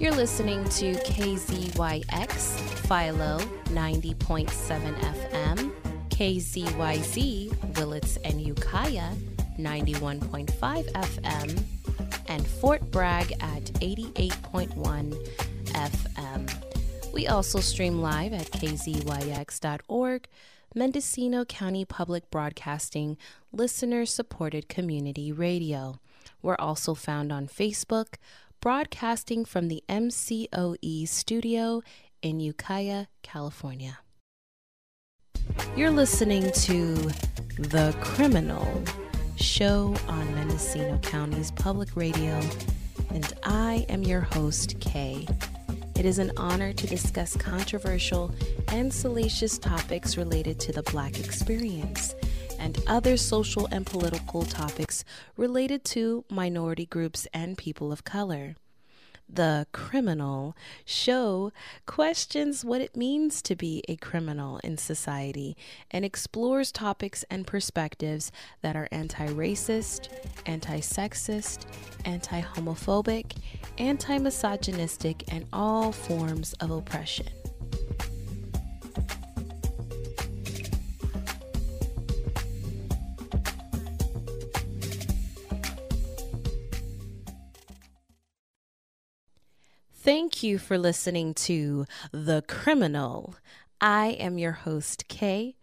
You're listening to KZYX Philo 90.7 FM, KZYZ Willits and Ukiah 91.5 FM, and Fort Bragg at 88.1 FM. We also stream live at kzyx.org, Mendocino County Public Broadcasting listener supported community radio. We're also found on Facebook, broadcasting from the MCOE studio in Ukiah, California. You're listening to The Criminal show on Mendocino County's public radio, and I am your host, Kay. It is an honor to discuss controversial and salacious topics related to the Black experience and other social and political topics related to minority groups and people of color. The Criminal show questions what it means to be a criminal in society and explores topics and perspectives that are anti racist, anti sexist, anti homophobic, anti misogynistic, and all forms of oppression. Thank you for listening to The Criminal. I am your host, Kay,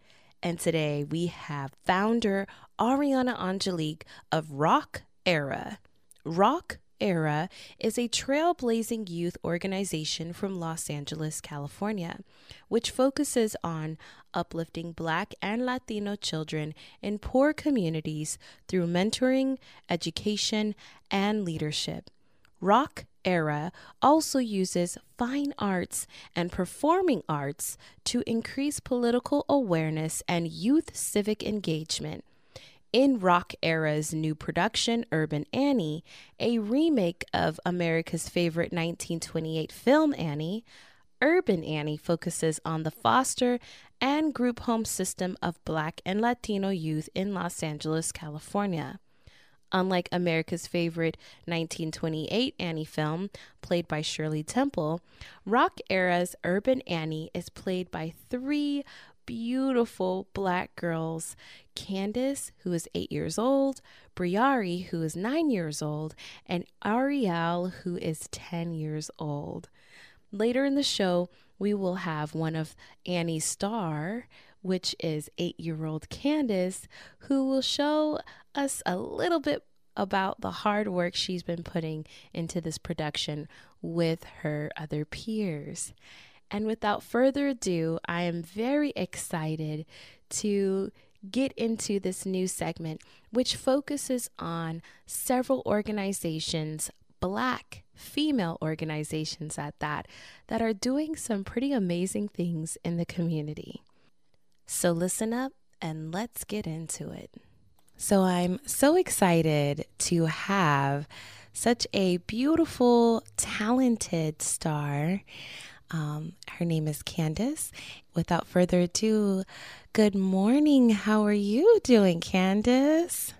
and today we have founder Ariana Angelique of Rock Era. Rock Era is a trailblazing youth organization from Los Angeles, California, which focuses on uplifting Black and Latino children in poor communities through mentoring, education, and leadership. Rock era also uses fine arts and performing arts to increase political awareness and youth civic engagement. In Rock Era's new production, Urban Annie, a remake of America's favorite 1928 film Annie, Urban Annie focuses on the foster and group home system of Black and Latino youth in Los Angeles, California. Unlike America's favorite 1928 Annie film, played by Shirley Temple, Rock Era's Urban Annie is played by three beautiful black girls Candace, who is eight years old, Briari, who is nine years old, and Ariel, who is 10 years old. Later in the show, we will have one of Annie's star, which is eight year old Candace, who will show us a little bit about the hard work she's been putting into this production with her other peers. And without further ado, I am very excited to get into this new segment, which focuses on several organizations, black female organizations at that, that are doing some pretty amazing things in the community. So listen up and let's get into it. So I'm so excited to have such a beautiful, talented star. Um, her name is Candace. Without further ado, good morning. How are you doing, Candace?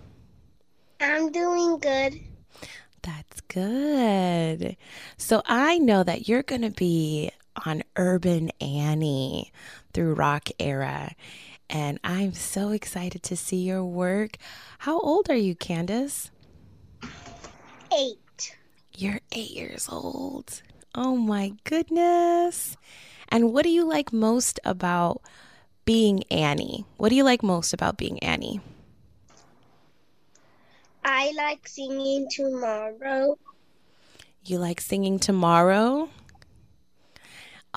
I'm doing good. That's good. So I know that you're going to be on Urban Annie through Rock Era. And I'm so excited to see your work. How old are you, Candace? Eight. You're eight years old. Oh my goodness. And what do you like most about being Annie? What do you like most about being Annie? I like singing tomorrow. You like singing tomorrow?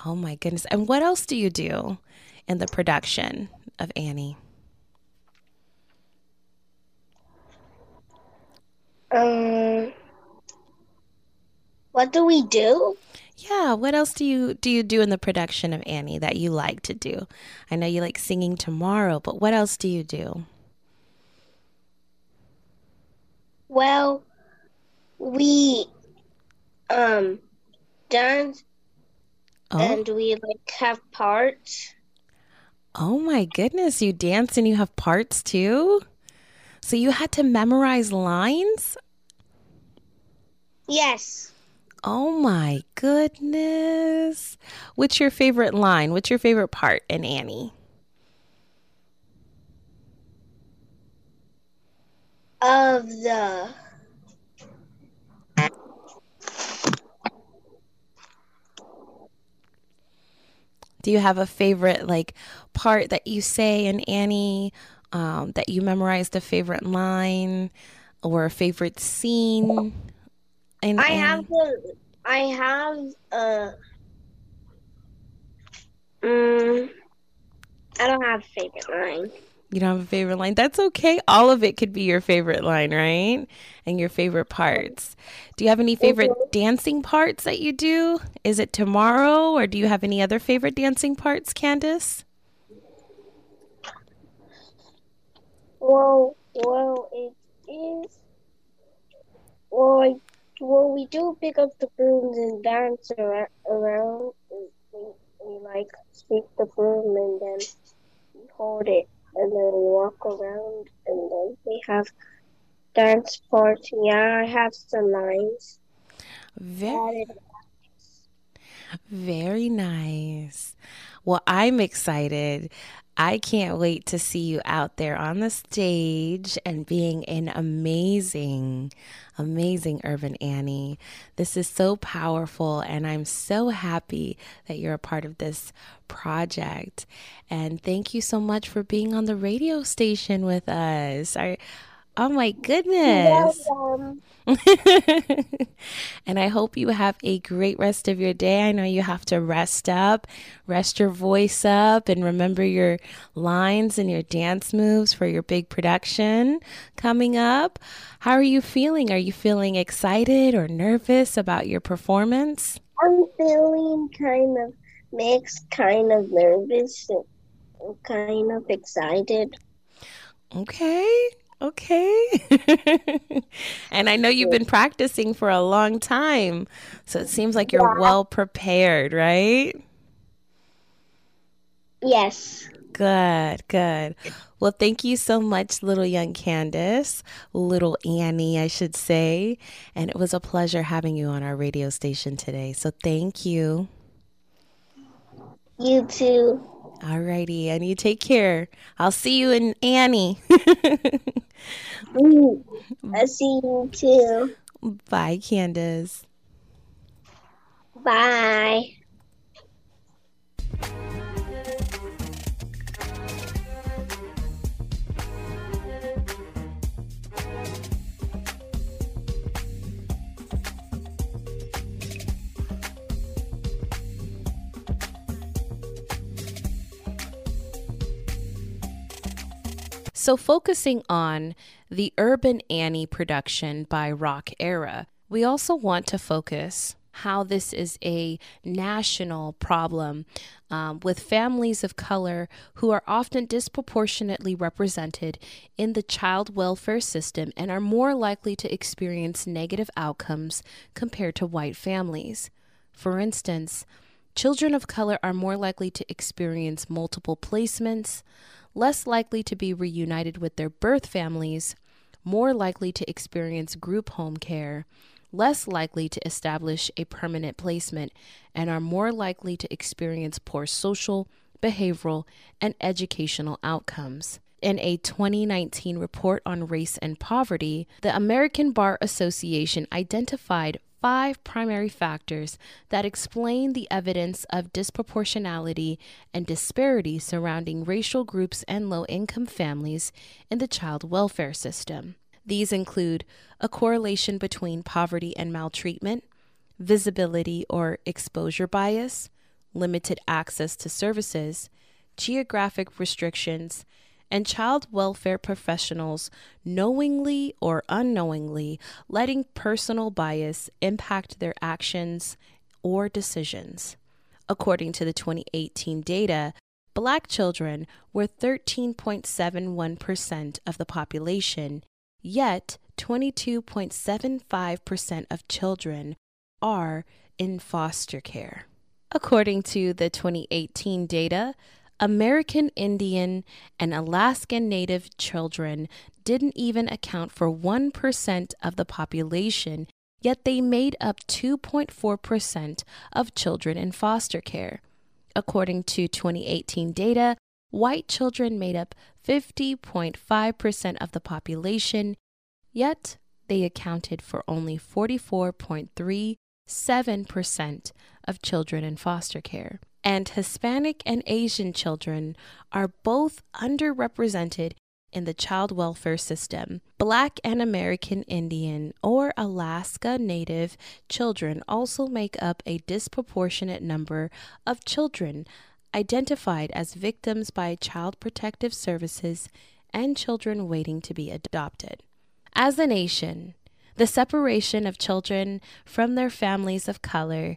Oh my goodness. And what else do you do in the production of Annie? Um What do we do? Yeah, what else do you do you do in the production of Annie that you like to do? I know you like singing tomorrow, but what else do you do? Well, we um dance Oh, and we like have parts. Oh my goodness, you dance and you have parts too? So you had to memorize lines? Yes. Oh my goodness. What's your favorite line? What's your favorite part in Annie? Of the Do you have a favorite like part that you say in Annie um, that you memorized a favorite line or a favorite scene? In I Annie? have the I have uh um I don't have a favorite line. You don't have a favorite line? That's okay. All of it could be your favorite line, right? And your favorite parts. Do you have any favorite dancing parts that you do? Is it tomorrow or do you have any other favorite dancing parts, Candace? Well, well, it is. Well, I, well, we do pick up the brooms and dance ar- around. We, we like sweep the broom and then we hold it and then we walk around and then we have dance parts. Yeah, I have some lines Very. Very nice. Well, I'm excited. I can't wait to see you out there on the stage and being an amazing, amazing Urban Annie. This is so powerful, and I'm so happy that you're a part of this project. And thank you so much for being on the radio station with us. I, oh my goodness. and I hope you have a great rest of your day. I know you have to rest up, rest your voice up, and remember your lines and your dance moves for your big production coming up. How are you feeling? Are you feeling excited or nervous about your performance? I'm feeling kind of mixed, kind of nervous, and kind of excited. Okay. Okay. and I know you've been practicing for a long time. So it seems like you're well prepared, right? Yes. Good, good. Well, thank you so much, little young Candace, little Annie, I should say. And it was a pleasure having you on our radio station today. So thank you. You too. Alrighty, and you take care. I'll see you in Annie. Mm. I see you too. Bye, Candace. Bye. So, focusing on the Urban Annie production by Rock Era, we also want to focus how this is a national problem um, with families of color who are often disproportionately represented in the child welfare system and are more likely to experience negative outcomes compared to white families. For instance, children of color are more likely to experience multiple placements, less likely to be reunited with their birth families, more likely to experience group home care, less likely to establish a permanent placement, and are more likely to experience poor social, behavioral, and educational outcomes. In a 2019 report on race and poverty, the American Bar Association identified five primary factors that explain the evidence of disproportionality and disparity surrounding racial groups and low income families in the child welfare system. These include a correlation between poverty and maltreatment, visibility or exposure bias, limited access to services, geographic restrictions, and child welfare professionals knowingly or unknowingly letting personal bias impact their actions or decisions. According to the 2018 data, Black children were 13.71% of the population, yet 22.75% of children are in foster care. According to the 2018 data, American Indian and Alaskan Native children didn't even account for 1% of the population yet they made up 2.4% of children in foster care. According to 2018 data, white children made up 50.5% of the population, yet they accounted for only 44.37% of children in foster care. And Hispanic and Asian children are both underrepresented in the child welfare system. Black and American Indian or Alaska Native children also make up a disproportionate number of children identified as victims by Child Protective Services and children waiting to be adopted. As a nation, the separation of children from their families of color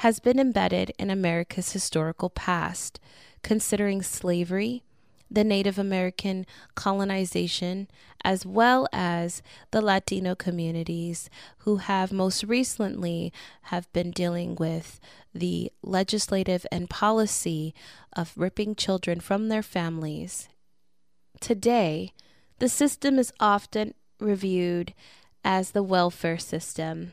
has been embedded in America's historical past, considering slavery, the Native American colonization, as well as the Latino communities who have most recently have been dealing with the legislative and policy of ripping children from their families. Today, the system is often reviewed as the welfare system.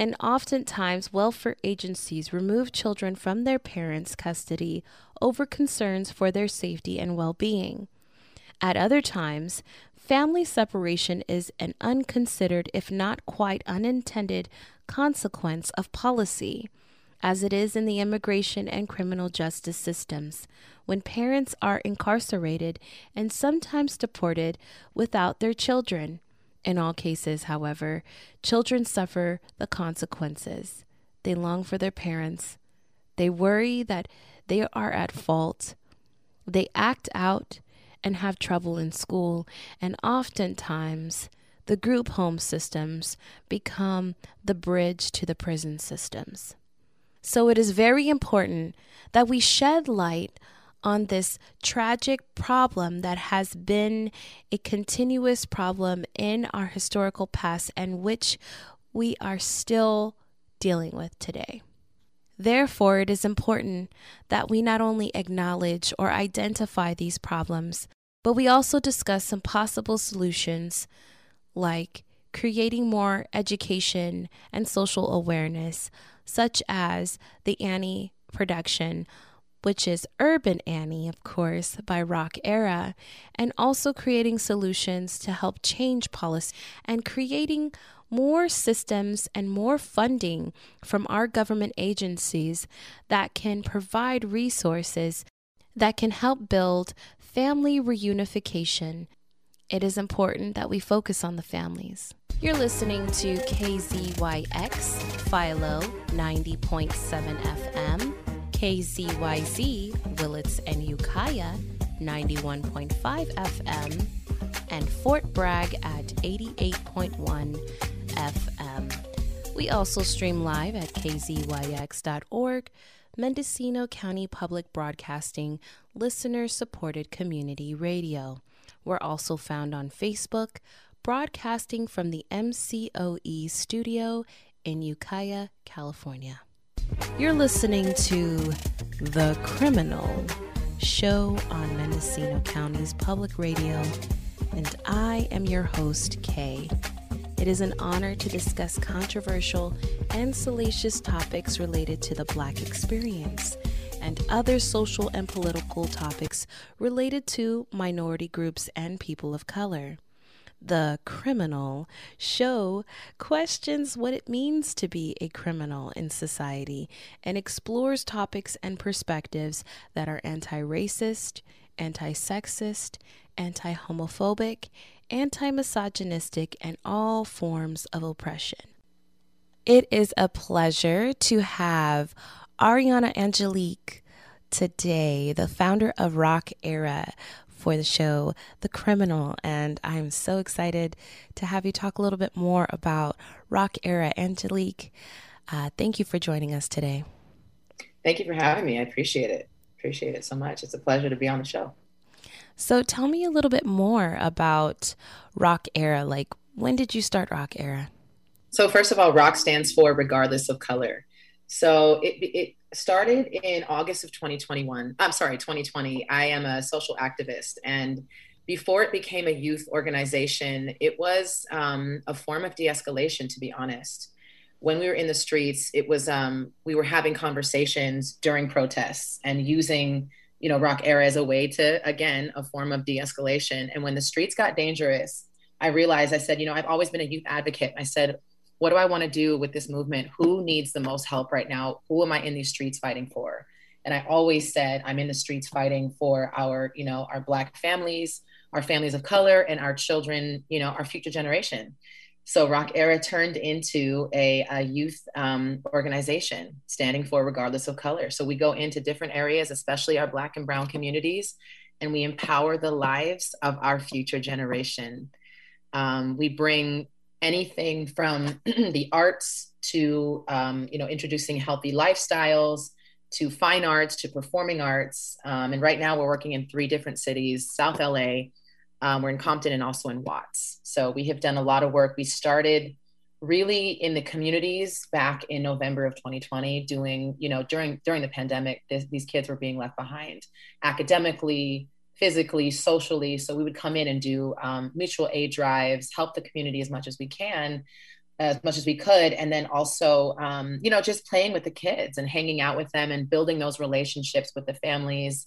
And oftentimes, welfare agencies remove children from their parents' custody over concerns for their safety and well being. At other times, family separation is an unconsidered, if not quite unintended, consequence of policy, as it is in the immigration and criminal justice systems, when parents are incarcerated and sometimes deported without their children. In all cases, however, children suffer the consequences. They long for their parents. They worry that they are at fault. They act out and have trouble in school, and oftentimes the group home systems become the bridge to the prison systems. So it is very important that we shed light on this tragic problem that has been a continuous problem in our historical past and which we are still dealing with today. Therefore, it is important that we not only acknowledge or identify these problems, but we also discuss some possible solutions like creating more education and social awareness, such as the Annie production, which is Urban Annie, of course, by Rock Era, and also creating solutions to help change policy and creating more systems and more funding from our government agencies that can provide resources that can help build family reunification. It is important that we focus on the families. You're listening to KZYX Philo 90.7 FM, KZYZ Willits and Ukiah 91.5 FM, and Fort Bragg at 88.1 FM. We also stream live at kzyx.org, Mendocino County Public Broadcasting, listener supported community radio. We're also found on Facebook, broadcasting from the MCOE studio in Ukiah, California. You're listening to The Criminal show on Mendocino County's public radio, and I am your host, Kay. It is an honor to discuss controversial and salacious topics related to the Black experience and other social and political topics related to minority groups and people of color. The Criminal show questions what it means to be a criminal in society and explores topics and perspectives that are anti racist, anti sexist, anti homophobic, anti misogynistic, and all forms of oppression. It is a pleasure to have Ariana Angelique today, the founder of Rock Era, for the show The Criminal. And I'm so excited to have you talk a little bit more about Rock Era. Angelique, uh, thank you for joining us today. Thank you for having me. I appreciate it. Appreciate it so much. It's a pleasure to be on the show. So tell me a little bit more about Rock Era. Like, when did you start Rock Era? So, first of all, Rock stands for regardless of color. So, it, it started in August of 2021. I'm sorry, 2020. I am a social activist. And before it became a youth organization, it was um, a form of de escalation, to be honest. When we were in the streets, it was, um, we were having conversations during protests and using, you know, Rock Era as a way to, again, a form of de escalation. And when the streets got dangerous, I realized, I said, you know, I've always been a youth advocate. I said, what do I want to do with this movement? Who needs the most help right now? Who am I in these streets fighting for? And I always said, I'm in the streets fighting for our, you know, our Black families, our families of color, and our children, you know, our future generation. So Rock Era turned into a, a youth um, organization standing for regardless of color. So we go into different areas, especially our Black and Brown communities, and we empower the lives of our future generation. Um, we bring anything from the arts to um, you know introducing healthy lifestyles to fine arts to performing arts. Um, and right now we're working in three different cities South LA, um, we're in Compton, and also in Watts. So we have done a lot of work. We started really in the communities back in November of 2020 doing you know during during the pandemic this, these kids were being left behind academically physically socially so we would come in and do um, mutual aid drives help the community as much as we can as much as we could and then also um, you know just playing with the kids and hanging out with them and building those relationships with the families.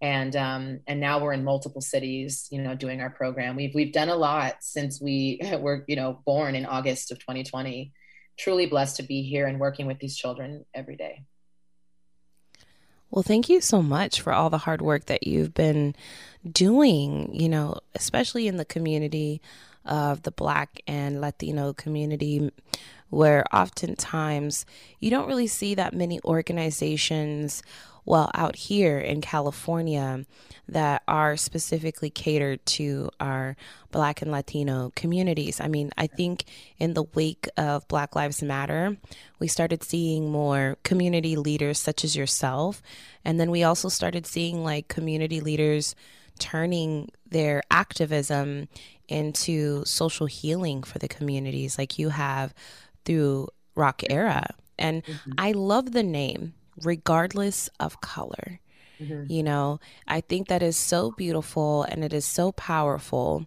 And um, and now we're in multiple cities you know doing our program. We've we've done a lot since we were you know born in august of 2020 truly blessed to be here and working with these children every day well, thank you so much for all the hard work that you've been doing, you know, especially in the community of the Black and Latino community, where oftentimes you don't really see that many organizations well out here in California that are specifically catered to our Black and Latino communities. I mean, I think in the wake of Black Lives Matter, we started seeing more community leaders such as yourself. And then we also started seeing like community leaders turning their activism into social healing for the communities, like you have through Rock Era. And mm-hmm. I love the name, regardless of color. Mm-hmm. You know, I think that is so beautiful and it is so powerful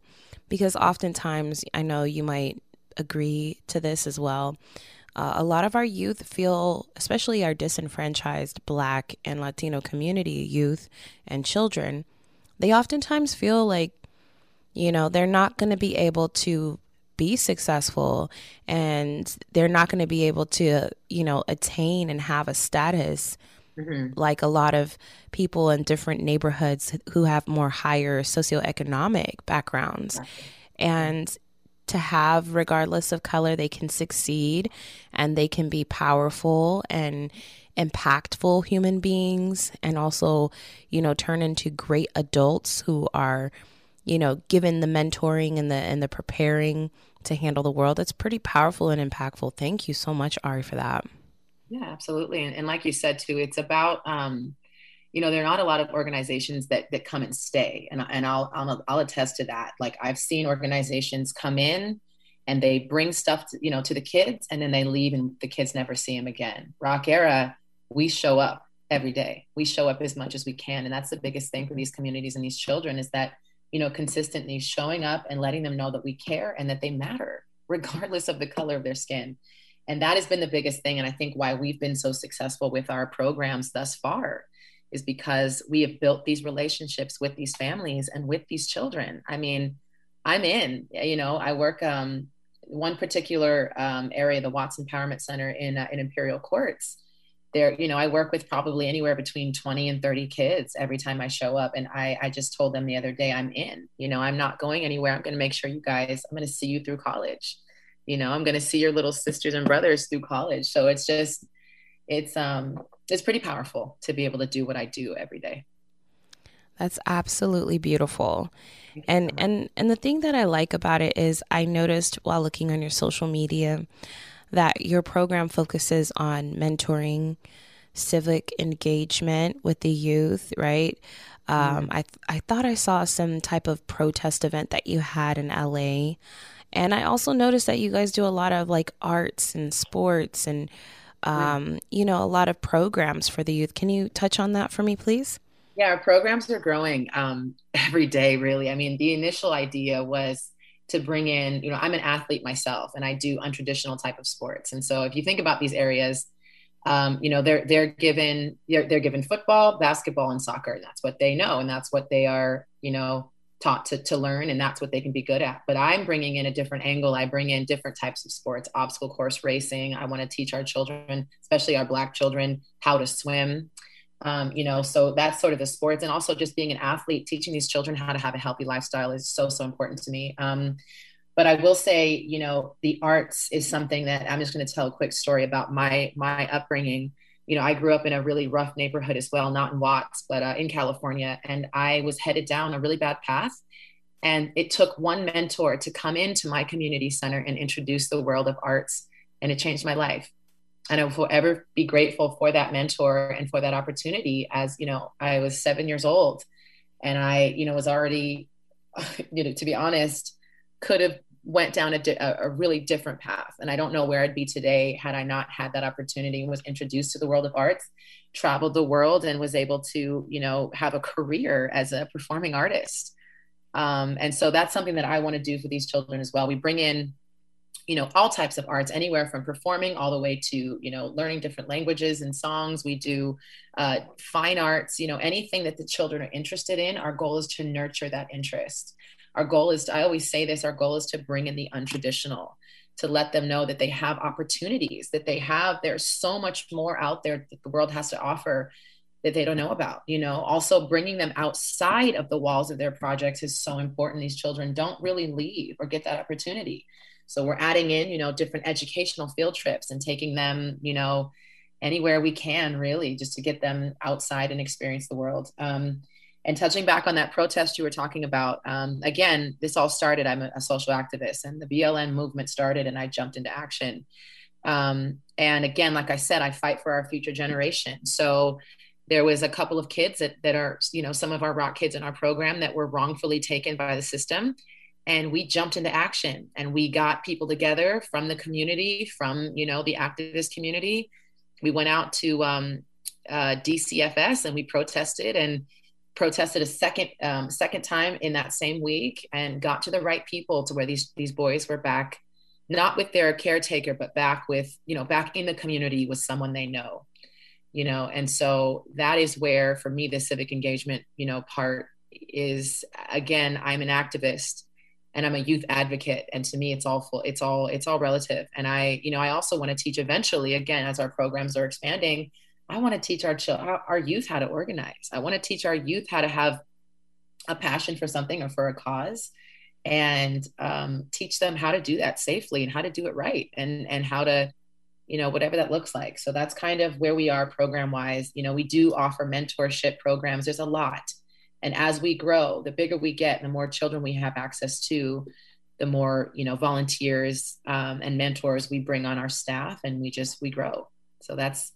because oftentimes I know you might agree to this as well. Uh, a lot of our youth feel, especially our disenfranchised Black and Latino community youth and children, they oftentimes feel like, you know, they're not going to be able to be successful and they're not going to be able to, you know, attain and have a status mm-hmm. like a lot of people in different neighborhoods who have more higher socioeconomic backgrounds. And to have, regardless of color, they can succeed and they can be powerful and impactful human beings and also, you know, turn into great adults who are, you know, given the mentoring and the and the preparing to handle the world. It's pretty powerful and impactful. Thank you so much, Ari, for that. Yeah, absolutely. And, and like you said too, it's about um, you know, there are not a lot of organizations that that come and stay, and and I'll I'll, I'll attest to that. Like I've seen organizations come in and they bring stuff to, you know to the kids and then they leave and the kids never see them again rock era we show up every day we show up as much as we can and that's the biggest thing for these communities and these children is that you know consistently showing up and letting them know that we care and that they matter regardless of the color of their skin. And that has been the biggest thing and i think why we've been so successful with our programs thus far is because we have built these relationships with these families and with these children. I mean i'm in you know i work um, one particular um, area the watts empowerment center in, uh, in imperial courts there you know i work with probably anywhere between 20 and 30 kids every time i show up and i i just told them the other day i'm in you know i'm not going anywhere. I'm going to make sure you guys i'm going to see you through college. You know i'm going to see your little sisters and brothers through college. So it's just it's um it's pretty powerful to be able to do what i do every day. That's absolutely beautiful. And and and the thing that i like about it is i noticed while looking on your social media that your program focuses on mentoring, civic engagement with the youth, right? Um, mm. I I thought I saw some type of protest event that you had in LA, and I also noticed that you guys do a lot of like arts and sports and um, you know a lot of programs for the youth. Can you touch on that for me, please? Yeah, our programs are growing um, every day, really. I mean, the initial idea was to bring in, you know, I'm an athlete myself and I do untraditional type of sports. And so if you think about these areas, um, you know, they're they're given they're, they're given football, basketball, and soccer. And that's what they know, and that's what they are, you know, taught to, to learn and that's what they can be good at but i'm bringing in a different angle i bring in different types of sports obstacle course racing i want to teach our children especially our black children how to swim um, you know so that's sort of the sports and also just being an athlete teaching these children how to have a healthy lifestyle is so so important to me um, but i will say you know the arts is something that i'm just going to tell a quick story about my my upbringing you know, I grew up in a really rough neighborhood as well, not in Watts, but uh, in California. And I was headed down a really bad path. And it took one mentor to come into my community center and introduce the world of arts. And it changed my life. And I will forever be grateful for that mentor and for that opportunity as, you know, I was seven years old and I, you know, was already, you know, to be honest, could have went down a, di- a, really different path. And I don't know where I'd be today had I not had that opportunity and was introduced to the world of arts, traveled the world and was able to, you know, have a career as a performing artist. Um, and so that's something that I want to do for these children as well. We bring in, you know, all types of arts, anywhere from performing all the way to, you know, learning different languages and songs. We do uh, fine arts, you know, anything that the children are interested in. Our goal is to nurture that interest our goal is to, I always say this, our goal is to bring in the untraditional, to let them know that they have opportunities, that they have, there's so much more out there that the world has to offer that they don't know about you know also bringing them outside of the walls of their projects is so important these children don't really leave or get that opportunity so we're adding in you know different educational field trips and taking them you know anywhere we can really just to get them outside and experience the world um, and touching back on that protest you were talking about, um, again, this all started. I'm a, a, social activist, and the BLM movement started, and I jumped into action. Um, and again, like I said, I fight for our future generation. So there was a couple of kids that, that are, you know, some of our rock kids in our program that were wrongfully taken by the system. And we jumped into action and we got people together from the community, from, you know, the activist community. We went out to um, uh, DCFS and we protested and protested a second um, second time in that same week and got to the right people to where these these boys were back not with their caretaker but back with you know back in the community with someone they know you know and so that is where for me the civic engagement you know part is again i'm an activist and i'm a youth advocate and to me it's all full it's all it's all relative. And i you know i also want to teach eventually again as our programs are expanding I want to teach our children, our youth how to organize. I want to teach our youth how to have a passion for something or for a cause and um, teach them how to do that safely and how to do it right and and how to you know whatever that looks like. So that's kind of where we are program wise you know we do offer mentorship programs. There's a lot and as we grow the bigger we get and the more children we have access to the more you know volunteers um, and mentors we bring on our staff and we just we grow so that's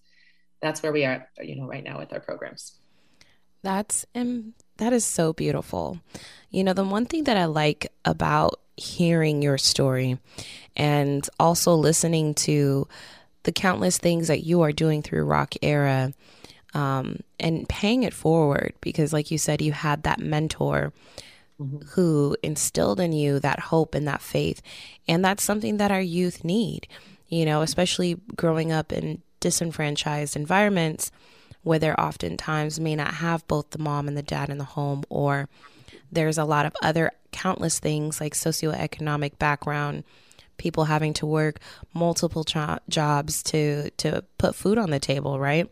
that's where we are, you know, right now with our programs. That's um, that is so beautiful. You know, the one thing that I like about hearing your story and also listening to the countless things that you are doing through Rock Era um, and paying it forward because, like you said, you had that mentor mm-hmm. who instilled in you that hope and that faith. And that's something that our youth need, you know, especially growing up in disenfranchised environments where there oftentimes may not have both the mom and the dad in the home, or there's a lot of other countless things like socioeconomic background, people having to work multiple jo- jobs to to put food on the table, right?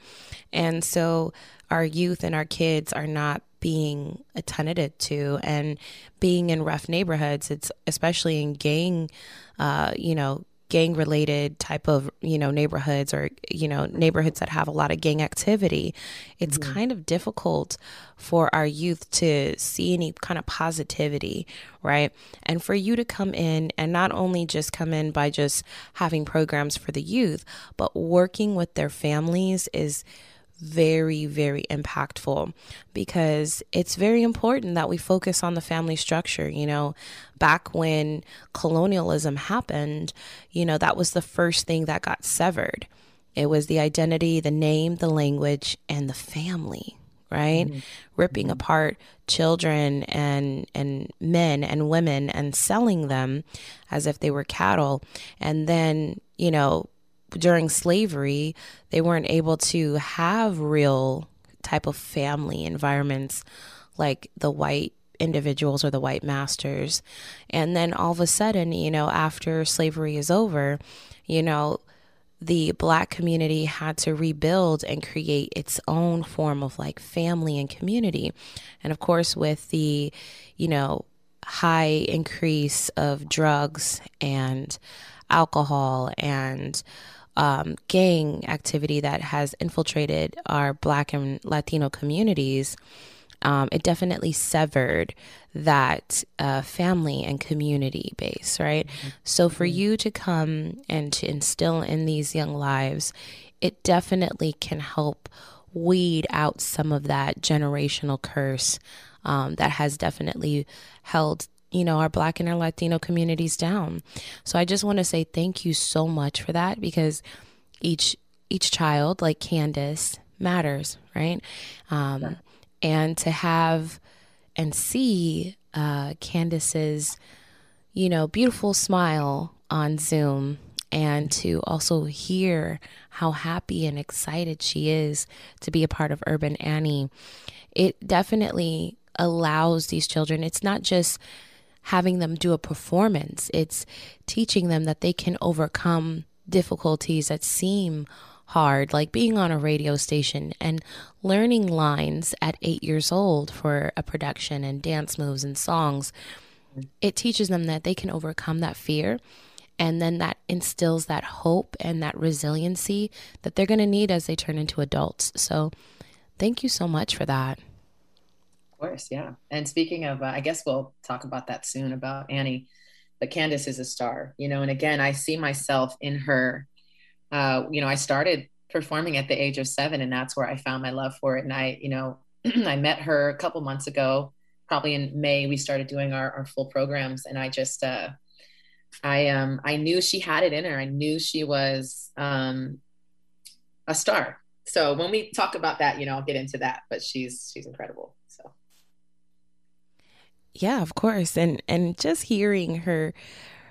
And so our youth and our kids are not being attended to and being in rough neighborhoods it's especially in gang uh, you know gang related type of you know neighborhoods or you know neighborhoods that have a lot of gang activity it's mm-hmm. kind of difficult for our youth to see any kind of positivity right and for you to come in and not only just come in by just having programs for the youth but working with their families is very, very impactful because it's very important that we focus on the family structure. You know, back when colonialism happened, you know, that was the first thing that got severed. It was the identity, the name, the language, and the family, right? Mm-hmm. Ripping mm-hmm. apart children and and men and women and selling them as if they were cattle. And then, you know, during slavery, they weren't able to have real type of family environments like the white individuals or the white masters. And then all of a sudden, you know, after slavery is over, you know, the black community had to rebuild and create its own form of like family and community. And of course, with the, you know, high increase of drugs and alcohol and um, gang activity that has infiltrated our black and Latino communities, um, it definitely severed that uh, family and community base, right? Mm-hmm. So for mm-hmm. you to come and to instill in these young lives, it definitely can help weed out some of that generational curse um, that has definitely held you know our black and our latino communities down. So i just want to say thank you so much for that because each each child like candace matters right? Um, and to have and see uh, Candace's, you know, beautiful smile on Zoom and to also hear how happy and excited she is to be a part of Urban Annie, it definitely allows these children, it's not just having them do a performance, it's teaching them that they can overcome difficulties that seem hard, like being on a radio station and learning lines at eight years old for a production and dance moves and songs. It teaches them that they can overcome that fear. And then that instills that hope and that resiliency that they're going to need as they turn into adults. So, thank you so much for that. Course, yeah. And speaking of, uh, I guess we'll talk about that soon about Annie, but Candace is a star, you know. And again, I see myself in her uh, you know, I started performing at the age of seven, and that's where I found my love for it. And I, you know, I met her a couple months ago. Probably in May, we started doing our, our full programs, and I just, uh, I um, I knew she had it in her. I knew she was um, a star. So when we talk about that, you know, I'll get into that. But she's she's incredible. Yeah, of course, and and just hearing her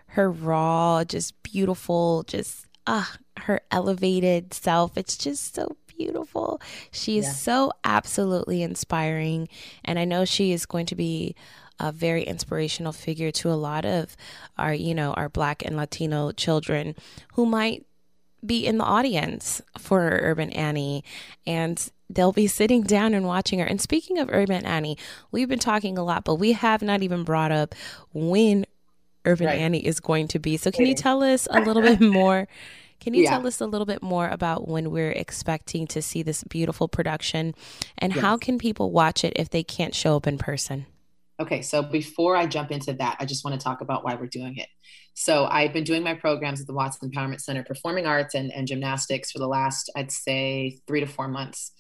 her raw, just beautiful, just ah, her elevated self. It's just so beautiful. She is yeah. so absolutely inspiring. And I know she is going to be a very inspirational figure to a lot of our, you know, our black and Latino children who might be in the audience for Urban Annie and they'll be sitting down and watching her. And speaking of Urban Annie, we've been talking a lot, but we have not even brought up when Urban right. Annie is going to be. So can you tell us a little bit more can you yeah. tell us a little bit more about when we're expecting to see this beautiful production and yes. how can people watch it if they can't show up in person? Okay, so before I jump into that, I just want to talk about why we're doing it. So I've been doing my programs at the Watts Empowerment Center, performing arts and, and gymnastics for the last, I'd say, three to four months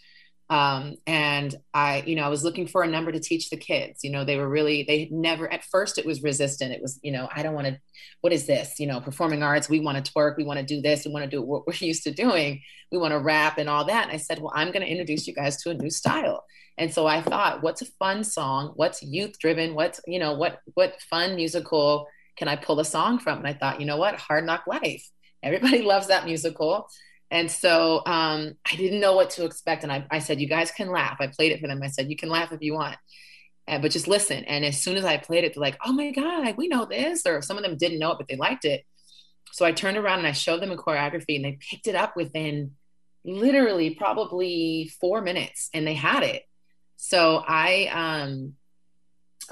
um, and i you know i was looking for a number to teach the kids you know they were really they had never at first it was resistant it was you know i don't want to what is this? You know performing arts we want to twerk we want to do this we want to do what we're used to doing we want to rap and all that. And i said well i'm going to introduce you guys to a new style. And so i thought what's a fun song? What's youth driven what's you know what what fun musical can i pull a song from? And i thought you know what? Hard knock life. Everybody loves that musical and so um, I didn't know what to expect. And I, I said, You guys can laugh. I played it for them. I said, You can laugh if you want, uh, but just listen. And as soon as I played it, they're like, Oh my God, we know this. Or some of them didn't know it, but they liked it. So I turned around and I showed them a choreography and they picked it up within literally probably four minutes and they had it. So I, um,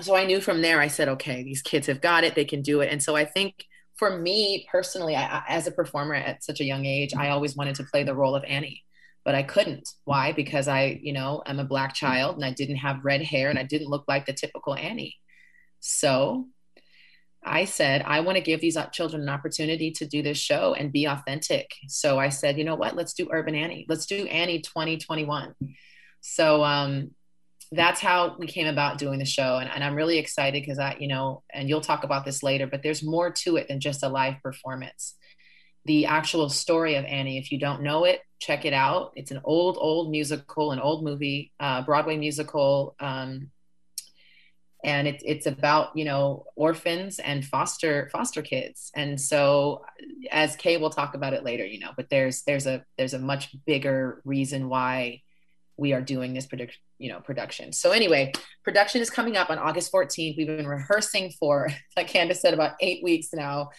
so I knew from there, I said, okay, these kids have got it. They can do it. And so I think for me personally, I, as a performer at such a young age, I always wanted to play the role of Annie, but I couldn't. Why? Because I, you know, I'm a black child and I didn't have red hair and I didn't look like the typical Annie. So I said, I want to give these children an opportunity to do this show and be authentic. So I said, you know what? Let's do Urban Annie. Let's do Annie 2021. So um, that's how we came about doing the show and, and i'm really excited because i you know and you'll talk about this later but there's more to it than just a live performance the actual story of Annie. If you don't know it, check it out. It's an old, old musical, an old movie, uh, Broadway musical. Um, and it, it's about you know orphans and foster foster kids and so as kay will talk about it later you know but there's there's a there's a much bigger reason why we are doing this production you know production so anyway production is coming up on august 14th we've been rehearsing for like candace said about eight weeks now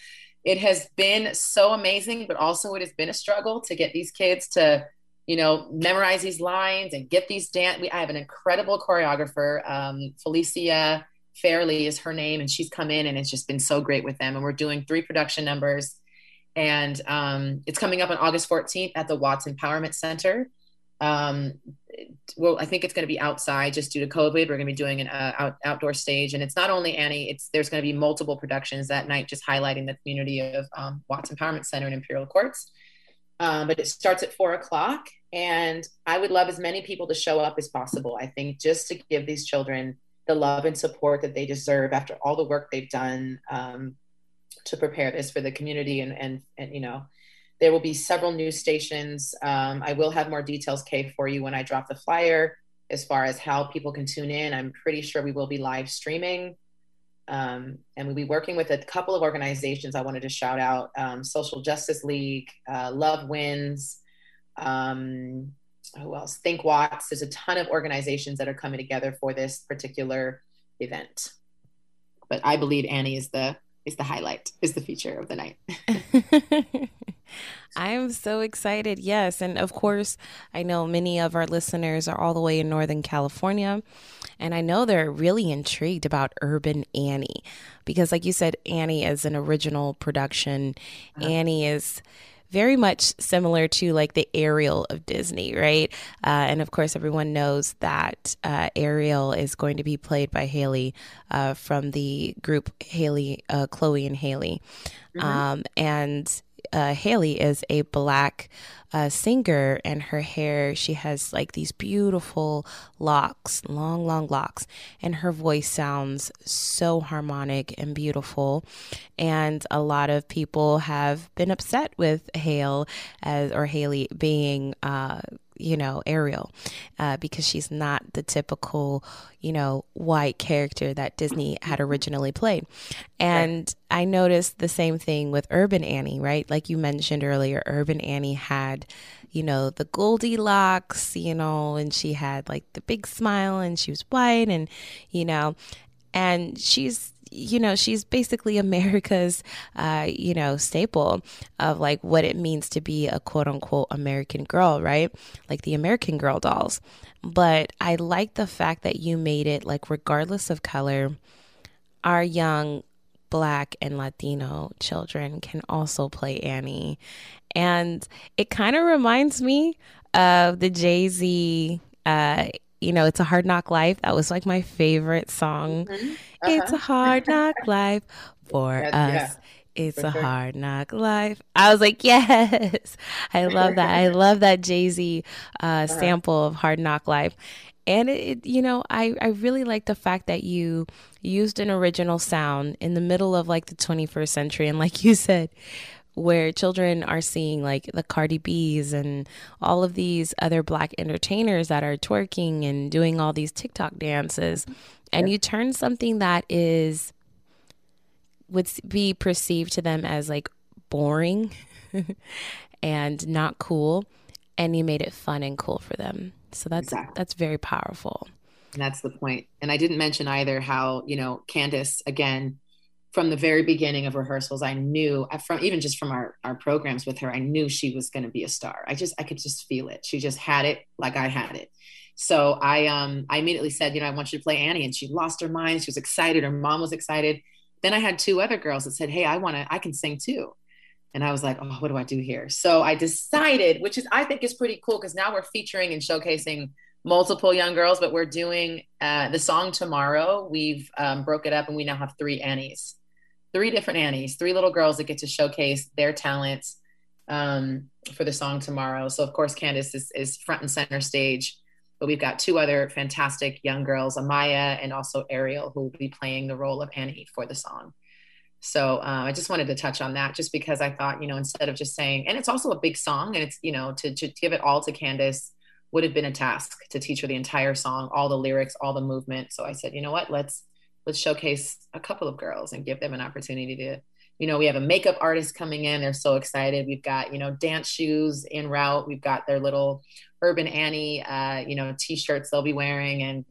it has been so amazing but also it has been a struggle to get these kids to you know, memorize these lines and get these dance. We I have an incredible choreographer, um, Felicia Fairley is her name, and she's come in and it's just been so great with them. And we're doing three production numbers, and um, it's coming up on August 14th at the Watts Empowerment Center. Um, well, I think it's going to be outside just due to COVID. We're going to be doing an uh, out, outdoor stage, and it's not only Annie. It's there's going to be multiple productions that night, just highlighting the community of um, Watts Empowerment Center and Imperial Courts um, but it starts at four o'clock. And I would love as many people to show up as possible. I think just to give these children the love and support that they deserve after all the work they've done um, to prepare this for the community. And, and, and, you know, there will be several news stations. Um, I will have more details, Kay, for you when I drop the flyer as far as how people can tune in. I'm pretty sure we will be live streaming. Um, and we'll be working with a couple of organizations I wanted to shout out um, Social Justice League, uh, Love Wins, um, who else? Think Watts. There's a ton of organizations that are coming together for this particular event. But I believe Annie is the is the highlight, is the feature of the night. I'm so excited. Yes. And of course, I know many of our listeners are all the way in Northern California. And I know they're really intrigued about Urban Annie because, like you said, Annie is an original production. Uh-huh. Annie is very much similar to like the Ariel of Disney, right? Uh, and of course, everyone knows that uh, Ariel is going to be played by Halle uh, from the group Halle, uh, Chloe and Halle. Mm-hmm. Um, and uh, Halle is a black uh, singer, and her hair, she has like these beautiful locks, long, long locks, and her voice sounds so harmonic and beautiful. And a lot of people have been upset with Hale as or Halle being. Uh, you know, Ariel, uh, because she's not the typical, you know, white character that Disney had originally played. And. I noticed the same thing with Urban Annie, right? Like you mentioned earlier, Urban Annie had, you know, the Goldilocks, you know, and she had like the big smile and she was white and, you know, and she's you know, she's basically America's, uh, you know, staple of like what it means to be a quote unquote American girl, right? Like the American Girl dolls. But I like the fact that you made it like, regardless of color, our young Black and Latino children can also play Annie. And it kind of reminds me of the Jay Z uh, you know, it's a hard knock life. That was like my favorite song. Mm-hmm. Uh-huh. It's a hard knock life for us. Yeah, it's for a sure. hard knock life. I was like, yes, I love that. I love that Jay Z uh, uh-huh. sample of hard knock life. And it, it, you know, I, I really like the fact that you used an original sound in the middle of like the 21st century. And like you said, where children are seeing like the Cardi B's and all of these other black entertainers that are twerking and doing all these TikTok dances. And you turn something that is would be perceived to them as like boring and not cool and you made it fun and cool for them. So that's exactly. that's very powerful. And that's the point. And I didn't mention either how, you know, Candace again from the very beginning of rehearsals, I knew from even just from our, our programs with her, I knew she was going to be a star. I just, I could just feel it. She just had it like I had it. So I, um, I immediately said, you know, I want you to play Annie and she lost her mind. She was excited. Her mom was excited. Then I had two other girls that said, Hey, I want to, I can sing too. And I was like, oh, what do I do here? So I decided, which is, I think is pretty cool because now we're featuring and showcasing multiple young girls, but we're doing uh, the song tomorrow. We've um, broke it up and we now have three Annies three different Annies, three little girls that get to showcase their talents um, for the song tomorrow. So of course, Candace is, is front and center stage, but we've got two other fantastic young girls, Amaya and also Ariel, who will be playing the role of Annie for the song. So uh, I just wanted to touch on that just because I thought, you know, instead of just saying, and it's also a big song and it's, you know, to, to give it all to Candace would have been a task to teach her the entire song, all the lyrics, all the movement. So I said, you know what, let's, let's showcase a couple of girls and give them an opportunity to, you know, we have a makeup artist coming in. They're so excited. We've got, you know, dance shoes in route. We've got their little Urban Annie, uh, you know, t-shirts they'll be wearing. And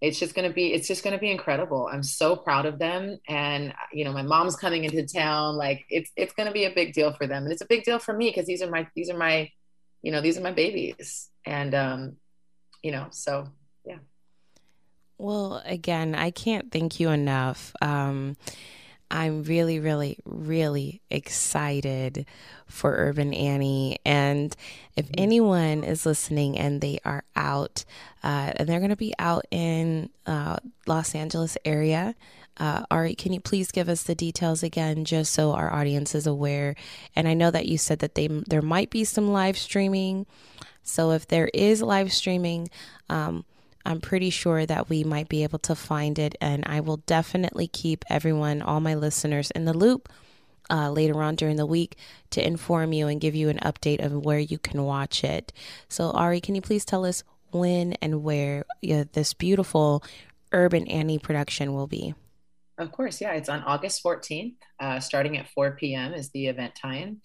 it's just going to be, it's just going to be incredible. I'm so proud of them. And, you know, my mom's coming into town. Like it's, it's going to be a big deal for them. And it's a big deal for me because these are my, these are my, you know, these are my babies. And, um, you know, so. Well, again, I can't thank you enough. Um, I'm really, really, really excited for Urban Annie. And if mm-hmm. anyone is listening and they are out, uh, and they're going to be out in uh, Los Angeles area, uh, Ari, can you please give us the details again, just so our audience is aware? And I know that you said that they there might be some live streaming. So if there is live streaming, um, I'm pretty sure that we might be able to find it. And I will definitely keep everyone, all my listeners, in the loop uh, later on during the week to inform you and give you an update of where you can watch it. So, Ari, can you please tell us when and where this beautiful Urban Annie production will be? Of course, yeah. It's on August 14th, uh, starting at 4 p.m. is the event time.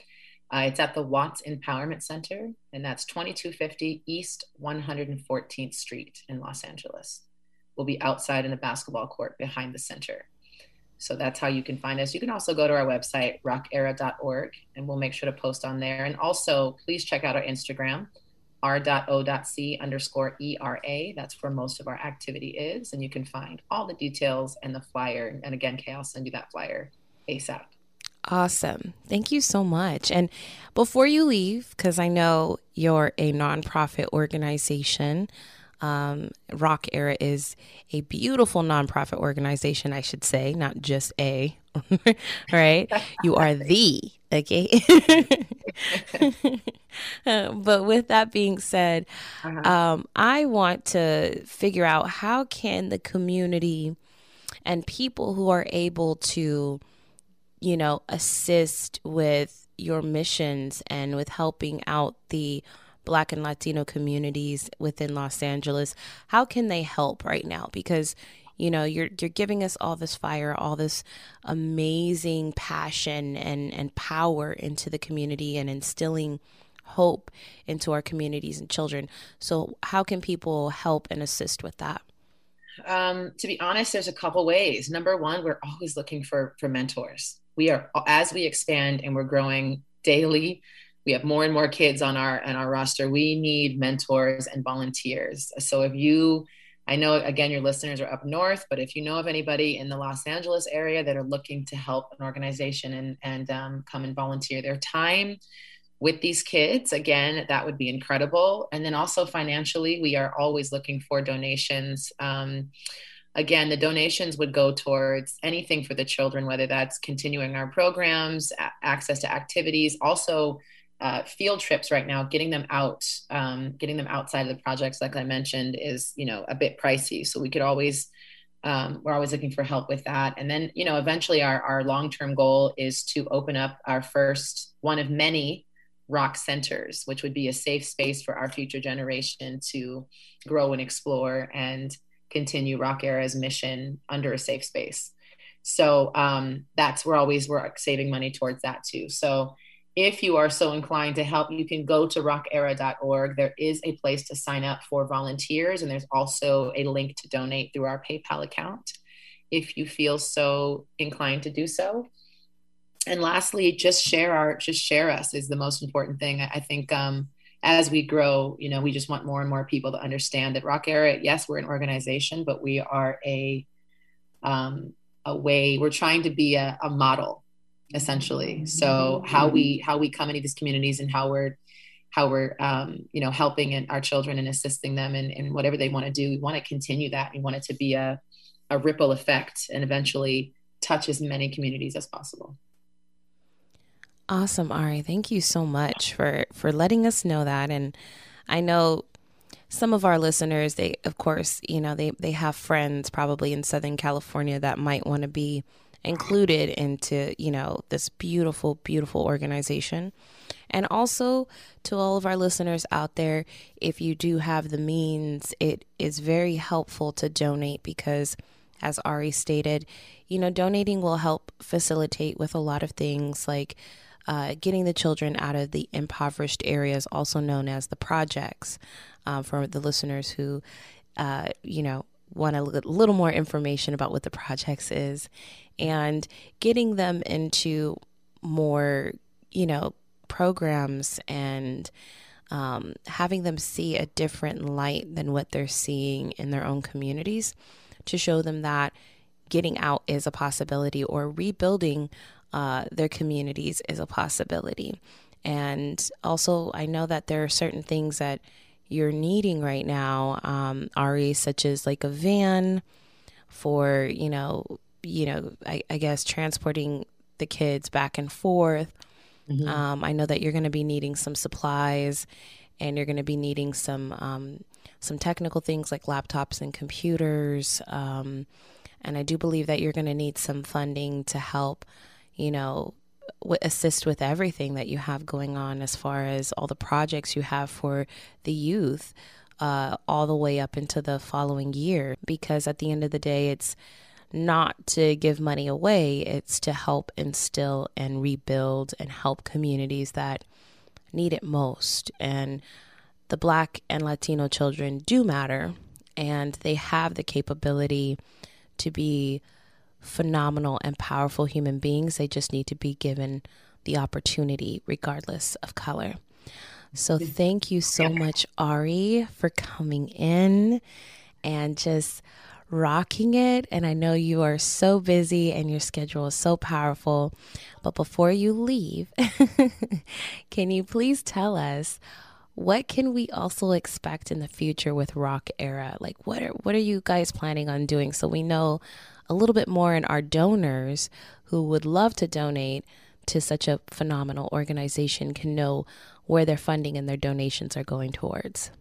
Uh, it's at the Watts Empowerment Center, and that's 2250 East 114th Street in Los Angeles. We'll be outside in the basketball court behind the center. So that's how you can find us. You can also go to our website, rockera.org, and we'll make sure to post on there. And also, please check out our Instagram, r.o.c underscore ERA. That's where most of our activity is. And you can find all the details and the flyer. And again, Kay, I'll send you that flyer ASAP. Awesome. Thank you so much. And before you leave, because I know you're a nonprofit organization, um, Rock Era is a beautiful nonprofit organization, I should say, not just a, right? you are the, okay? but with that being said, uh-huh. um, I want to figure out how can the community and people who are able to you know, assist with your missions and with helping out the Black and Latino communities within Los Angeles, how can they help right now? Because you know you're you're giving us all this fire all this amazing passion and and power into the community and instilling hope into our communities and children. So how can people help and assist with that? Um, to be honest there's a couple ways. Number one we're always looking for for mentors we are as we expand and we're growing daily we have more and more kids on our on our roster. We need mentors and volunteers. So if you i know again your listeners are up north but if you know of anybody in the los angeles area that are looking to help an organization and and um, come and volunteer their time with these kids again that would be incredible. And then also financially we are always looking for donations um, again, the donations would go towards anything for the children, whether that's continuing our programs, a- access to activities, also uh, field trips right now, getting them out, um, getting them outside of the projects, like I mentioned, is you know a bit pricey. So we could always um, we're always looking for help with that. And then you know eventually our our long term goal is to open up our first one of many rock centers, which would be a safe space for our future generation to grow and explore and continue Rock Era's mission under a safe space. So um, that's we're always we're saving money towards that too. So if you are so inclined to help, you can go to rockera.org. There is a place to sign up for volunteers, and there's also a link to donate through our PayPal account if you feel so inclined to do so. And lastly, just share our just share us is the most important thing. I think um, as we grow, you know, we just want more and more people to understand that Rock Era, yes, we're an organization, but we are a um, a way. We're trying to be a, a model, essentially. So how we how we come into these communities and how we're how we're um, you know helping our children and assisting them in, in whatever they want to do. We want to continue that. We want it to be a a ripple effect and eventually touch as many communities as possible. Awesome, Ari. Thank you so much for for letting us know that. And I know some of our listeners, they of course, you know, they they have friends probably in Southern California that might want to be included into, you know, this beautiful, beautiful organization. And also to all of our listeners out there, if you do have the means, it is very helpful to donate because, as Ari stated, you know, donating will help facilitate with a lot of things like uh, getting the children out of the impoverished areas, also known as the projects, um, for the listeners who, uh, you know, want a little more information about what the projects is, and getting them into more, you know, programs and um, having them see a different light than what they're seeing in their own communities to show them that getting out is a possibility or rebuilding uh, their communities is a possibility. And also, I know that there are certain things that you're needing right now, um, Ari, such as like a van for, you know, you know, I, I guess transporting the kids back and forth. Mm-hmm. Um, I know that you're going to be needing some supplies, and you're going to be needing some um, some technical things like laptops and computers. Um, and I do believe that you're going to need some funding to help, you know, assist with everything that you have going on as far as all the projects you have for the youth, uh, all the way up into the following year. Because at the end of the day, it's not to give money away, it's to help instill and rebuild and help communities that need it most. And the Black and Latino children do matter, and they have the capability to be phenomenal and powerful human beings. They just need to be given the opportunity, regardless of color. So, thank you so much, Ari, for coming in and just rocking it. And I know you are so busy and your schedule is so powerful. But before you leave, can you please tell us what can we also expect in the future with Rock Era? Like what are what are you guys planning on doing so we know a little bit more in our donors who would love to donate to such a phenomenal organization can know where their funding and their donations are going towards.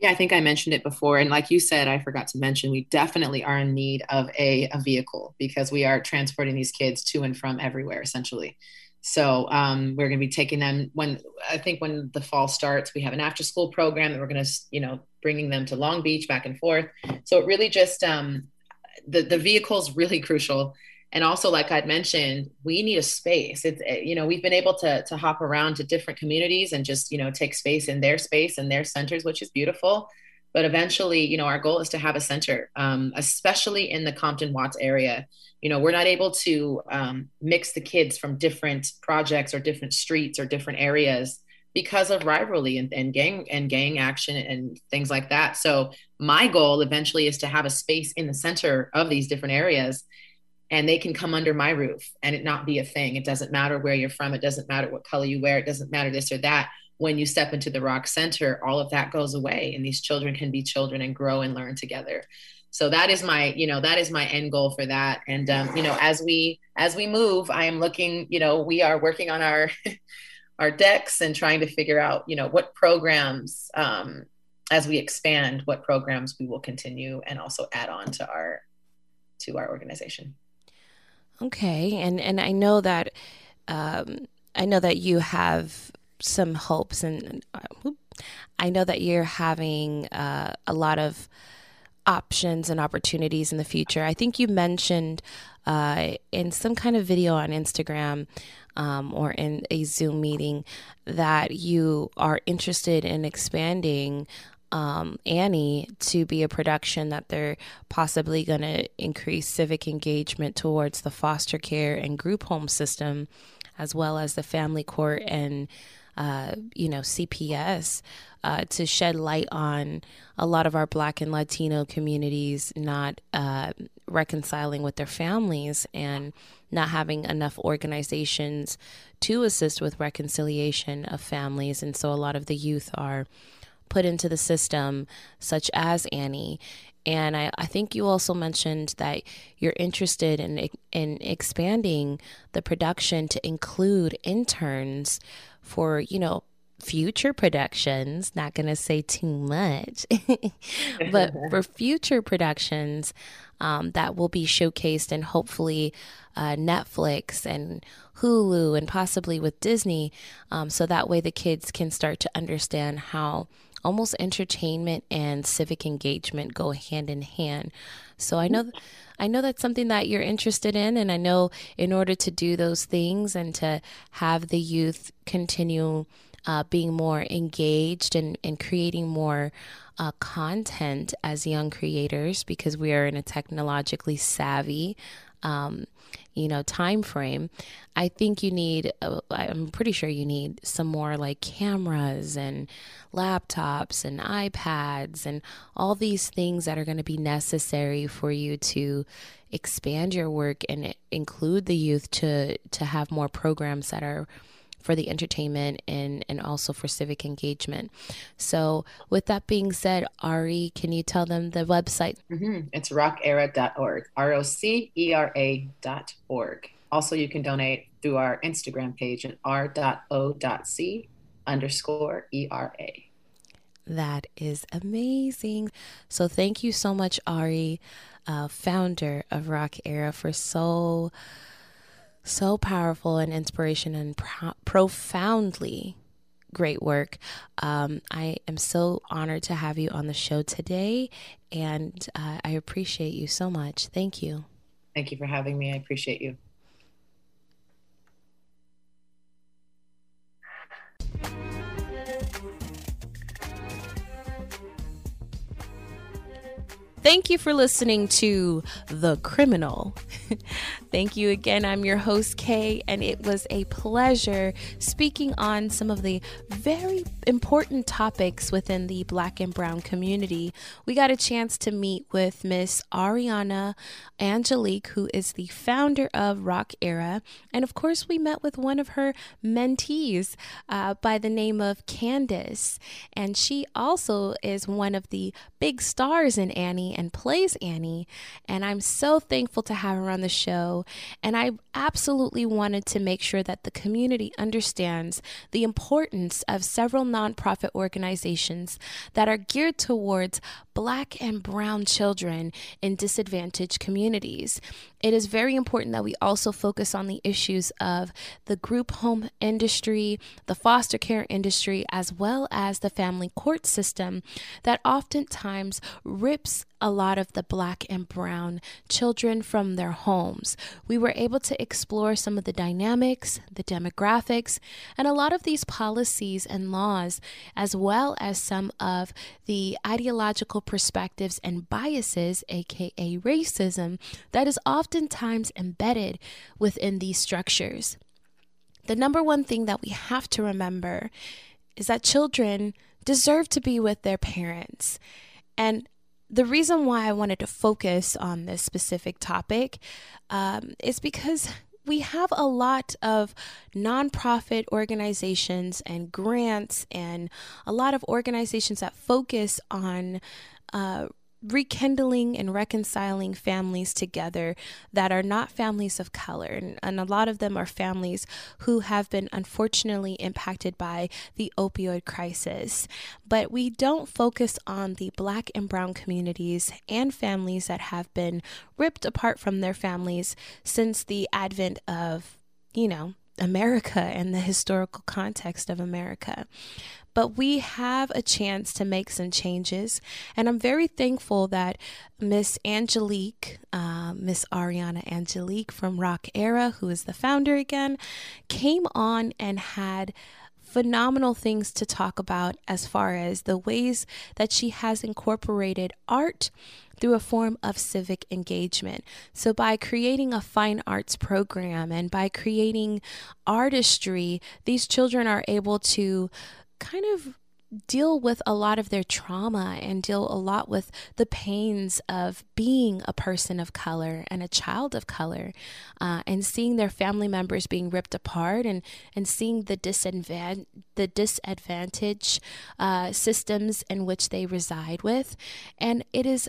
Yeah, I think I mentioned it before. And like you said, I forgot to mention, we definitely are in need of a, a vehicle because we are transporting these kids to and from everywhere, essentially. So um, we're going to be taking them when I think when the fall starts, we have an after school program that we're going to, you know, bringing them to Long Beach back and forth. So it really just, um, the, the vehicle is really crucial. And also like i'd mentioned we need a space. It's eh, you know we've been able to to hop around to different communities and just you know take space in their space and their centers which is beautiful. But eventually you know our goal is to have a center um, especially in the compton watts area. You know we're not able to um, mix the kids from different projects or different streets or different areas because of rivalry and, and gang and gang action and things like that so my goal eventually is to have a space in the center of these different areas and they can come under my roof and it not be a thing. It doesn't matter where you're from. It doesn't matter what color you wear. It doesn't matter this or that. When you step into the rock center, all of that goes away and these children can be children and grow and learn together. So that is my, you know, that is my end goal for that. And, um, you know, as we, as we move, I am looking, you know, we are working on our, our decks and trying to figure out, you know, what programs, um, as we expand, what programs we will continue and also add on to our, to our organization. Okay, and and I know that um, I know that you have some hopes, and uh, I know that you're having uh, a lot of options and opportunities in the future. I think you mentioned uh, in some kind of video on Instagram um, or in a Zoom meeting that you are interested in expanding um, Annie to be a production that they're possibly going to increase civic engagement towards the foster care and group home system, as well as the family court and uh, you know CPS uh, to shed light on a lot of our Black and Latino communities not uh, reconciling with their families and not having enough organizations to assist with reconciliation of families, and so a lot of the youth are put into the system, such as Annie. And I, I think you also mentioned that you're interested in in expanding the production to include interns for, you know, future productions, not going to say too much, but for future productions um, that will be showcased and hopefully uh, Netflix and Hulu and possibly with Disney. Um, so that way the kids can start to understand how almost entertainment and civic engagement go hand in hand. So I know I know that's something that you're interested in and I know in order to do those things and to have the youth continue uh, being more engaged and, and creating more uh, content as young creators because we are in a technologically savvy um, you know time frame i think you need uh, i'm pretty sure you need some more like cameras and laptops and ipads and all these things that are going to be necessary for you to expand your work and include the youth to to have more programs that are for the entertainment and, and also for civic engagement. So, with that being said, Ari, can you tell them the website? Mm-hmm. It's rockera.org, R O C E R A.org. Also, you can donate through our Instagram page at r.o.c underscore ERA. That is amazing. So, thank you so much, Ari, uh, founder of Rock Era, for so so powerful and inspiration and pro- profoundly great work. Um, I am so honored to have you on the show today, and uh, I appreciate you so much. Thank you. Thank you for having me. I appreciate you. Thank you for listening to The Criminal. Thank you again. I'm your host, Kay, and it was a pleasure speaking on some of the very important topics within the Black and Brown community. We got a chance to meet with Miss Ariana Angelique, who is the founder of Rock Era. And of course, we met with one of her mentees uh, by the name of Candace. And she also is one of the big stars in Annie and plays Annie. And I'm so thankful to have her on the show. And I absolutely wanted to make sure that the community understands the importance of several nonprofit organizations that are geared towards Black and Brown children in disadvantaged communities. It is very important that we also focus on the issues of the group home industry, the foster care industry, as well as the family court system that oftentimes rips a lot of the black and brown children from their homes. We were able to explore some of the dynamics, the demographics, and a lot of these policies and laws, as well as some of the ideological perspectives and biases, aka racism, that is oftentimes embedded within these structures. The number one thing that we have to remember is that children deserve to be with their parents. And the reason why I wanted to focus on this specific topic um, is because we have a lot of nonprofit organizations and grants and a lot of organizations that focus on uh, rekindling and reconciling families together that are not families of color. And, and, a lot of them are families who have been unfortunately impacted by the opioid crisis. But we don't focus on the black and brown communities and families that have been ripped apart from their families since the advent of, you know, America and the historical context of America but we have a chance to make some changes. And I'm very thankful that Miss Angelique, uh, Miss Ariana Angelique from Rock Era, who is the founder again, came on and had phenomenal things to talk about as far as the ways that she has incorporated art through a form of civic engagement. So, by creating a fine arts program and by creating artistry, these children are able to kind of deal with a lot of their trauma and deal a lot with the pains of being a person of color and a child of color uh, and seeing their family members being ripped apart and, and seeing the, disadvan- the disadvantage uh, systems in which they reside with. And it is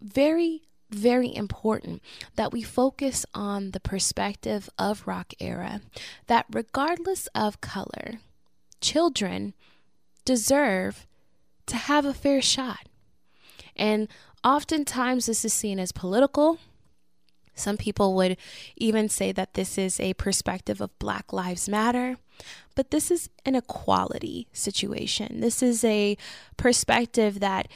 very very important that we focus on the perspective of rock era that regardless of color children deserve to have a fair shot. And oftentimes, this is seen as political. Some people would even say that this is a perspective of Black Lives Matter, but this is an equality situation. This is a perspective that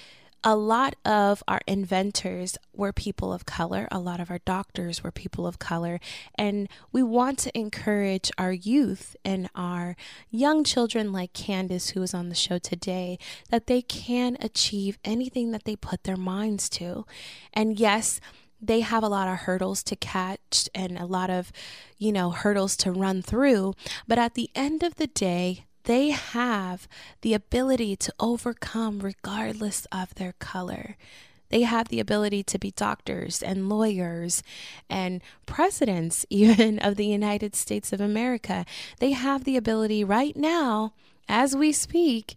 a lot of our inventors were people of color, a lot of our doctors were people of color, and we want to encourage our youth and our young children like Candace, who is on the show today, that they can achieve anything that they put their minds to. And yes, they have a lot of hurdles to catch and a lot of, you know, hurdles to run through. But at the end of the day, they have the ability to overcome regardless of their color. They have the ability to be doctors and lawyers and presidents, even of the United States of America. They have the ability right now, as we speak,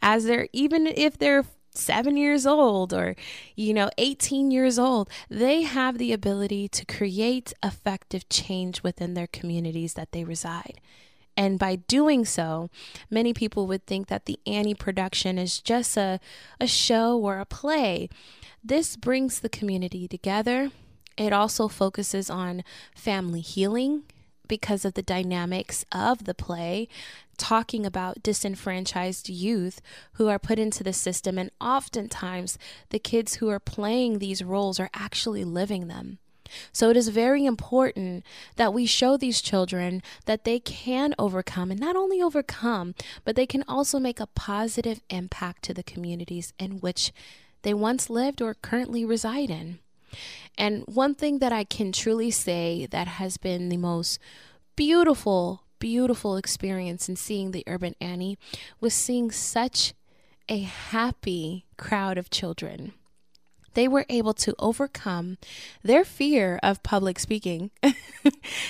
as they're even if they're seven years old or, you know, 18 years old, they have the ability to create effective change within their communities that they reside. And by doing so, many people would think that the Annie production is just a, a show or a play. This brings the community together. It also focuses on family healing because of the dynamics of the play, talking about disenfranchised youth who are put into the system. And oftentimes, the kids who are playing these roles are actually living them. So it is very important that we show these children that they can overcome and not only overcome, but they can also make a positive impact to the communities in which they once lived or currently reside in. And one thing that I can truly say that has been the most beautiful, beautiful experience in seeing the Urban Annie was seeing such a happy crowd of children they were able to overcome their fear of public speaking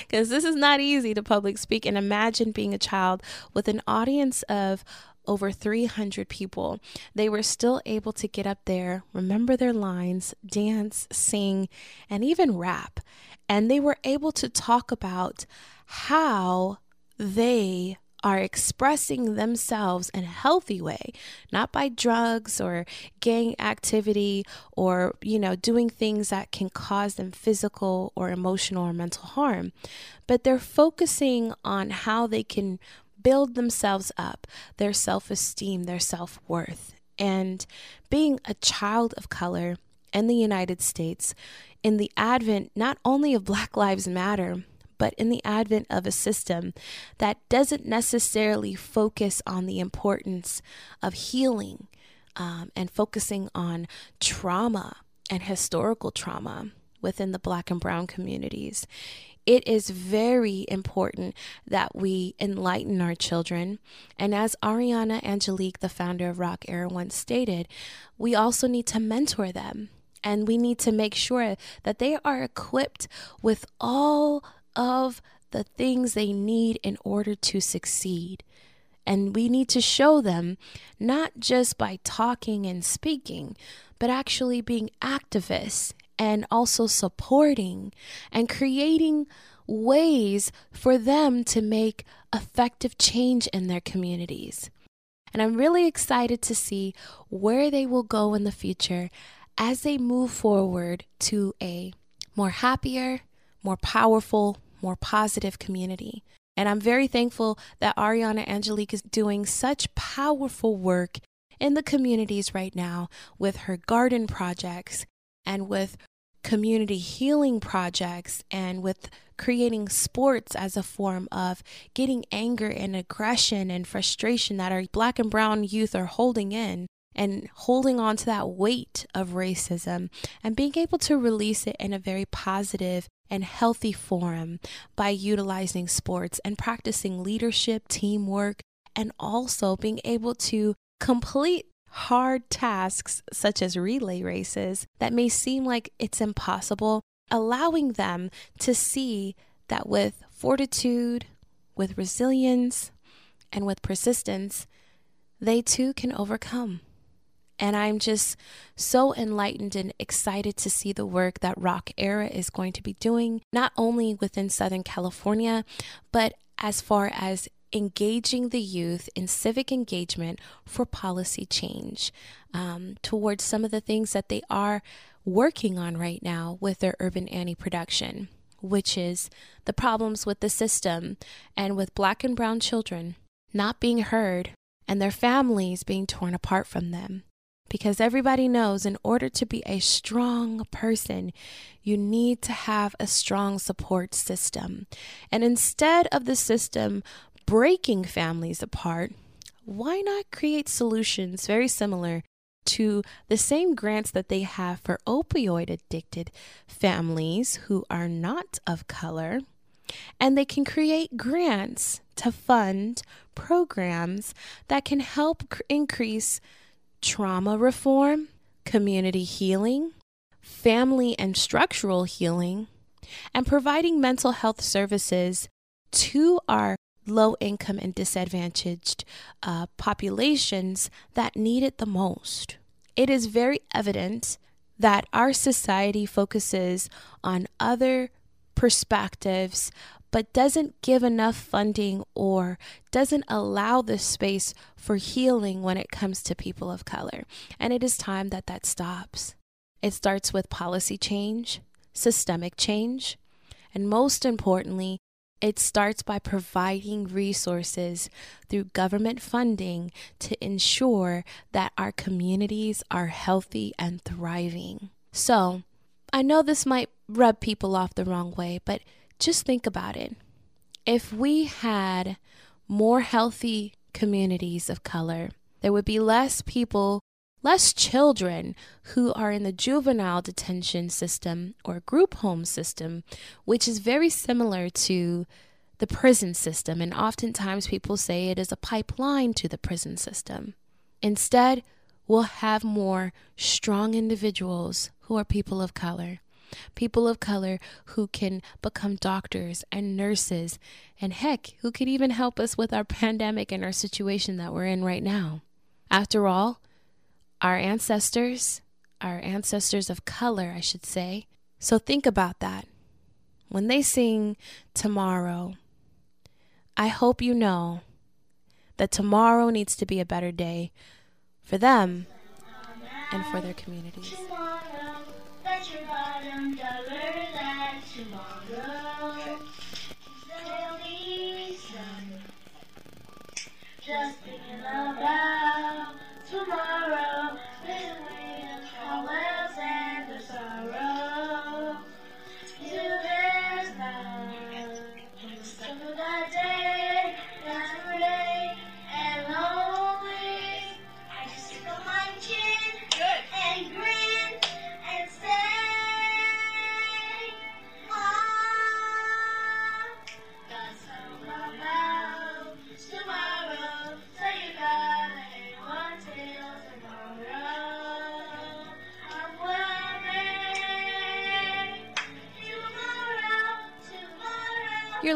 because this is not easy to public speak and imagine being a child with an audience of over 300 people. They were still able to get up there, remember their lines, dance, sing, and even rap. And they were able to talk about how they are expressing themselves in a healthy way, not by drugs or gang activity or, you know, doing things that can cause them physical or emotional or mental harm, but they're focusing on how they can build themselves up, their self esteem, their self worth. And being a child of color in the United States, in the advent not only of Black Lives Matter, but in the advent of a system that doesn't necessarily focus on the importance of healing um, and focusing on trauma and historical trauma within the Black and Brown communities. It is very important that we enlighten our children. And as Ariana Angelique, the founder of Rock Era, once stated, we also need to mentor them. And we need to make sure that they are equipped with all of the things they need in order to succeed. And we need to show them not just by talking and speaking, but actually being activists and also supporting and creating ways for them to make effective change in their communities. And I'm really excited to see where they will go in the future as they move forward to a more happier, more powerful, more positive community. And I'm very thankful that Ariana Angelique is doing such powerful work in the communities right now with her garden projects and with community healing projects and with creating sports as a form of getting anger and aggression and frustration that our black and brown youth are holding in and holding on to that weight of racism and being able to release it in a very positive and healthy forum by utilizing sports and practicing leadership, teamwork, and also being able to complete hard tasks such as relay races that may seem like it's impossible, allowing them to see that with fortitude, with resilience, and with persistence, they too can overcome. And I'm just so enlightened and excited to see the work that Rock Era is going to be doing, not only within Southern California, but as far as engaging the youth in civic engagement for policy change um, towards some of the things that they are working on right now with their Urban Annie production, which is the problems with the system and with black and brown children not being heard and their families being torn apart from them. Because everybody knows in order to be a strong person, you need to have a strong support system. And instead of the system breaking families apart, why not create solutions very similar to the same grants that they have for opioid addicted families who are not of color? And they can create grants to fund programs that can help cr- increase trauma reform, community healing, family and structural healing, and providing mental health services to our low income and disadvantaged uh, populations that need it the most. It is very evident that our society focuses on other perspectives but doesn't give enough funding or doesn't allow the space for healing when it comes to people of color. And it is time that that stops. It starts with policy change, systemic change, and most importantly, it starts by providing resources through government funding to ensure that our communities are healthy and thriving. So, I know this might rub people off the wrong way, but just think about it. If we had more healthy communities of color, there would be less people, less children who are in the juvenile detention system or group home system, which is very similar to the prison system. And oftentimes people say it is a pipeline to the prison system. Instead, we'll have more strong individuals who are people of color people of color who can become doctors and nurses, and heck, who could even help us with our pandemic and our situation that we're in right now. After all, our ancestors, our ancestors of color, I should say. So think about that. When they sing tomorrow, I hope you know that tomorrow needs to be a better day for them and for their communities your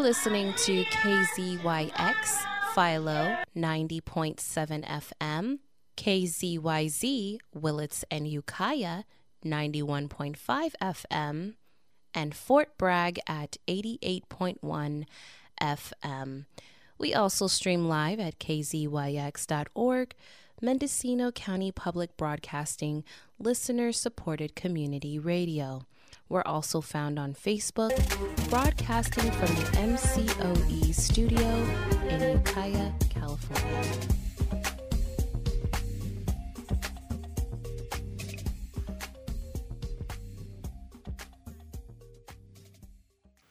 listening to KZYX Philo 90.7 FM, KZYZ Willits and Ukiah 91.5 FM, and Fort Bragg at 88.1 FM. We also stream live at kzyx.org, Mendocino County Public Broadcasting, listener supported community radio. We're also found on Facebook, broadcasting from the MCOE studio in Ukiah, California.